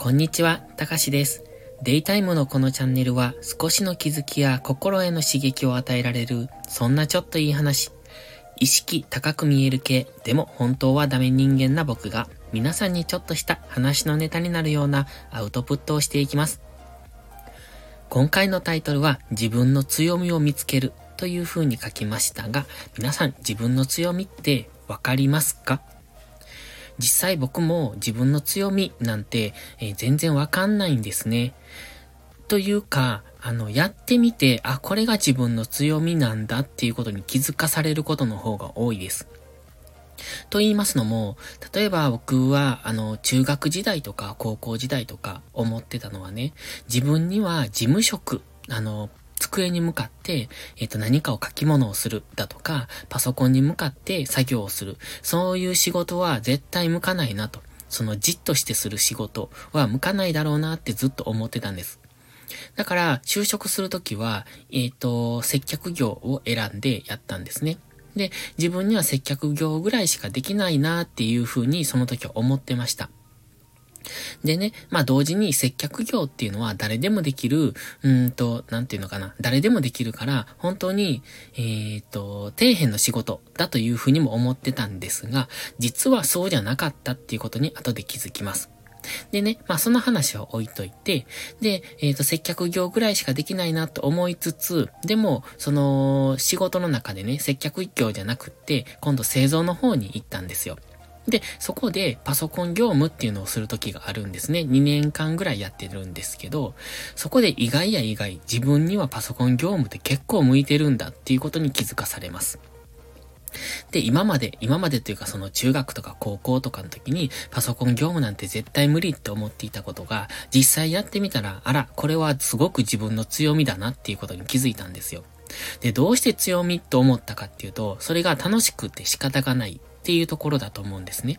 こんにちは、たかしです。デイタイムのこのチャンネルは少しの気づきや心への刺激を与えられる、そんなちょっといい話。意識高く見える系、でも本当はダメ人間な僕が皆さんにちょっとした話のネタになるようなアウトプットをしていきます。今回のタイトルは自分の強みを見つけるという風に書きましたが、皆さん自分の強みってわかりますか？実際僕も自分の強みなんて、えー、全然わかんないんですね。というか、あの、やってみて、あ、これが自分の強みなんだっていうことに気づかされることの方が多いです。と言いますのも、例えば僕は、あの、中学時代とか高校時代とか思ってたのはね、自分には事務職、あの、机に向かって、えっ、ー、と、何かを書き物をするだとか、パソコンに向かって作業をする。そういう仕事は絶対向かないなと。そのじっとしてする仕事は向かないだろうなってずっと思ってたんです。だから、就職するときは、えっ、ー、と、接客業を選んでやったんですね。で、自分には接客業ぐらいしかできないなっていうふうにその時は思ってました。でね、まあ同時に接客業っていうのは誰でもできる、うんと、なんていうのかな、誰でもできるから、本当に、えっ、ー、と、底辺の仕事だというふうにも思ってたんですが、実はそうじゃなかったっていうことに後で気づきます。でね、まあその話は置いといて、で、えっ、ー、と、接客業ぐらいしかできないなと思いつつ、でも、その、仕事の中でね、接客業じゃなくって、今度製造の方に行ったんですよ。で、そこでパソコン業務っていうのをする時があるんですね。2年間ぐらいやってるんですけど、そこで意外や意外、自分にはパソコン業務って結構向いてるんだっていうことに気づかされます。で、今まで、今までというかその中学とか高校とかの時にパソコン業務なんて絶対無理って思っていたことが、実際やってみたら、あら、これはすごく自分の強みだなっていうことに気づいたんですよ。で、どうして強みと思ったかっていうと、それが楽しくて仕方がないっていうところだと思うんですね。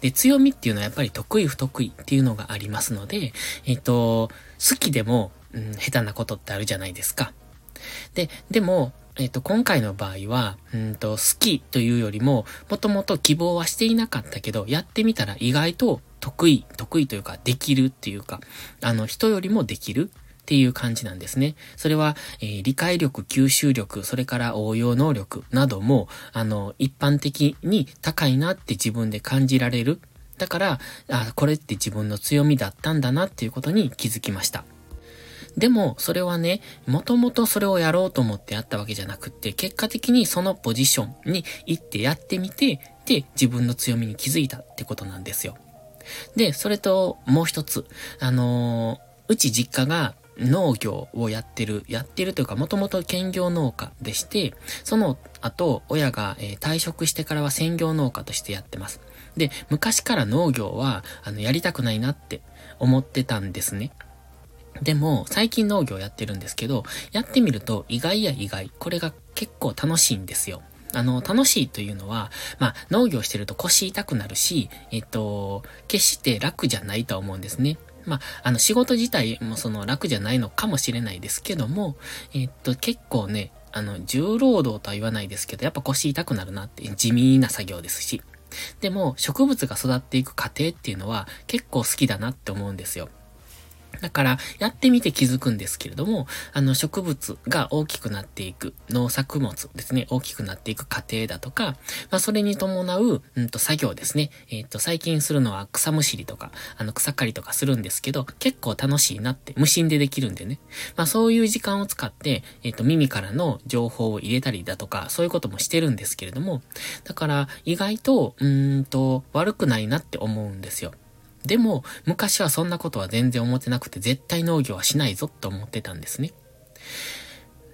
で、強みっていうのはやっぱり得意不得意っていうのがありますので、えっ、と、好きでも、うん、下手なことってあるじゃないですか。で、でも、えっ、と、今回の場合は、うんと、好きというよりも、もともと希望はしていなかったけど、やってみたら意外と得意、得意というか、できるっていうか、あの、人よりもできるっていう感じなんですね。それは、えー、理解力、吸収力、それから応用能力なども、あの、一般的に高いなって自分で感じられる。だから、あ、これって自分の強みだったんだなっていうことに気づきました。でも、それはね、もともとそれをやろうと思ってやったわけじゃなくって、結果的にそのポジションに行ってやってみて、で、自分の強みに気づいたってことなんですよ。で、それともう一つ、あのー、うち実家が農業をやってる、やってるというか、もともと兼業農家でして、その後、親が、え、退職してからは専業農家としてやってます。で、昔から農業は、あの、やりたくないなって思ってたんですね。でも、最近農業やってるんですけど、やってみると意外や意外、これが結構楽しいんですよ。あの、楽しいというのは、まあ、農業してると腰痛くなるし、えっと、決して楽じゃないと思うんですね。まあ、あの、仕事自体もその楽じゃないのかもしれないですけども、えっと、結構ね、あの、重労働とは言わないですけど、やっぱ腰痛くなるなって地味な作業ですし。でも、植物が育っていく過程っていうのは結構好きだなって思うんですよ。だから、やってみて気づくんですけれども、あの、植物が大きくなっていく、農作物ですね、大きくなっていく過程だとか、まあ、それに伴う、うんと、作業ですね。えっ、ー、と、最近するのは草むしりとか、あの、草刈りとかするんですけど、結構楽しいなって、無心でできるんでね。まあ、そういう時間を使って、えっ、ー、と、耳からの情報を入れたりだとか、そういうこともしてるんですけれども、だから、意外と、うんと、悪くないなって思うんですよ。でも、昔はそんなことは全然思ってなくて、絶対農業はしないぞと思ってたんですね。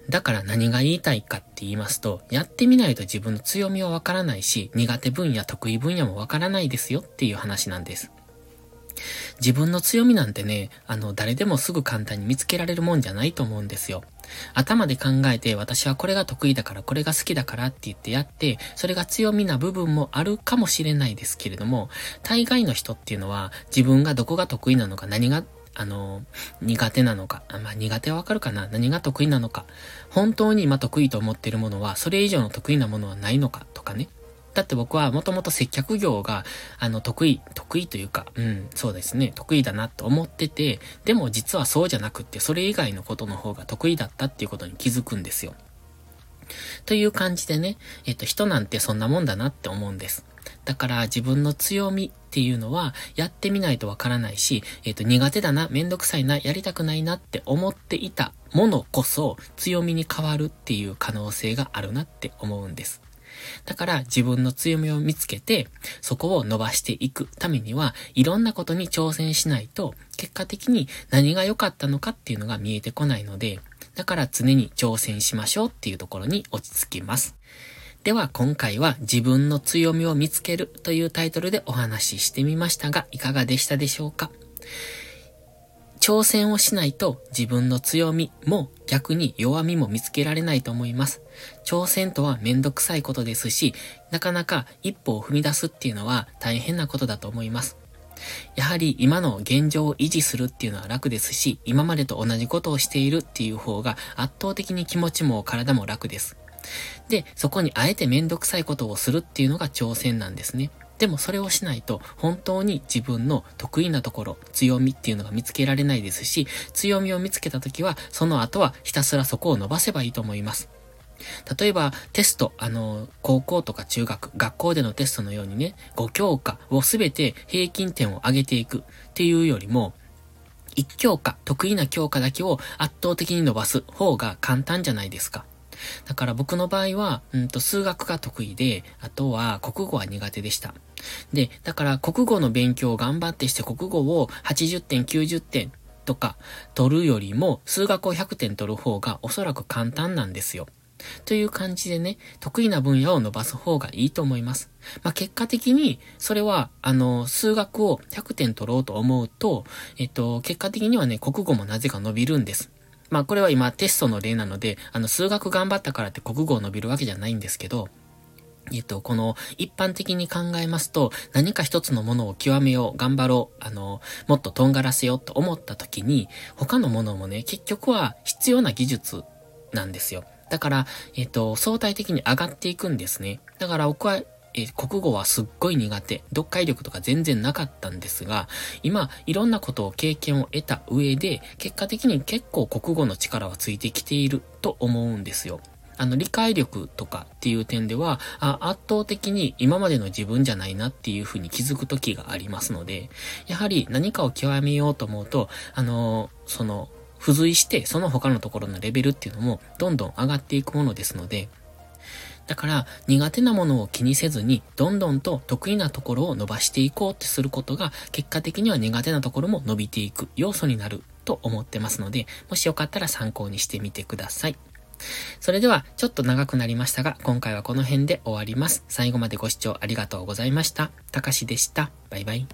だから何が言いたいかって言いますと、やってみないと自分の強みはわからないし、苦手分野、得意分野もわからないですよっていう話なんです。自分の強みなんてね、あの、誰でもすぐ簡単に見つけられるもんじゃないと思うんですよ。頭で考えて私はこれが得意だからこれが好きだからって言ってやって、それが強みな部分もあるかもしれないですけれども、大概の人っていうのは自分がどこが得意なのか何があの、苦手なのか。まあ、苦手はわかるかな何が得意なのか。本当に今得意と思っているものは、それ以上の得意なものはないのかとかね。だって僕はもともと接客業が、あの、得意、得意というか、うん、そうですね、得意だなと思ってて、でも実はそうじゃなくって、それ以外のことの方が得意だったっていうことに気づくんですよ。という感じでね、えっと、人なんてそんなもんだなって思うんです。だから自分の強みっていうのはやってみないとわからないし、えっ、と、苦手だな、めんどくさいな、やりたくないなって思っていたものこそ強みに変わるっていう可能性があるなって思うんです。だから自分の強みを見つけて、そこを伸ばしていくためには、いろんなことに挑戦しないと、結果的に何が良かったのかっていうのが見えてこないので、だから常に挑戦しましょうっていうところに落ち着きます。では今回は自分の強みを見つけるというタイトルでお話ししてみましたが、いかがでしたでしょうか？挑戦をしないと自分の強みも逆に弱みも見つけられないと思います。挑戦とはめんどくさいことですし、なかなか一歩を踏み出すっていうのは大変なことだと思います。やはり今の現状を維持するっていうのは楽ですし、今までと同じことをしているっていう方が圧倒的に気持ちも体も楽です。で、そこにあえてめんどくさいことをするっていうのが挑戦なんですね。でもそれをしないと本当に自分の得意なところ、強みっていうのが見つけられないですし、強みを見つけた時はその後はひたすらそこを伸ばせばいいと思います。例えば、テスト、あの、高校とか中学、学校でのテストのようにね、5教科をすべて平均点を上げていくっていうよりも、1教科、得意な教科だけを圧倒的に伸ばす方が簡単じゃないですか。だから僕の場合は、うんと数学が得意で、あとは国語は苦手でした。で、だから国語の勉強を頑張ってして国語を80点、90点とか取るよりも、数学を100点取る方がおそらく簡単なんですよ。という感じでね、得意な分野を伸ばす方がいいと思います。まあ、結果的に、それは、あの、数学を100点取ろうと思うと、えっと、結果的にはね、国語もなぜか伸びるんです。まあ、これは今テストの例なので、あの、数学頑張ったからって国語を伸びるわけじゃないんですけど、えっと、この一般的に考えますと、何か一つのものを極めよう、頑張ろう、あの、もっととんがらせようと思った時に、他のものもね、結局は必要な技術なんですよ。だから、えっ、と、相対的に上がっていくんですね。だから僕は、え、国語はすっごい苦手。読解力とか全然なかったんですが、今、いろんなことを経験を得た上で、結果的に結構国語の力はついてきていると思うんですよ。あの、理解力とかっていう点では、圧倒的に今までの自分じゃないなっていうふうに気づく時がありますので、やはり何かを極めようと思うと、あの、その、付随して、その他のところのレベルっていうのも、どんどん上がっていくものですので、だから、苦手なものを気にせずに、どんどんと得意なところを伸ばしていこうってすることが、結果的には苦手なところも伸びていく要素になると思ってますので、もしよかったら参考にしてみてください。それでは、ちょっと長くなりましたが、今回はこの辺で終わります。最後までご視聴ありがとうございました。たかしでした。バイバイ。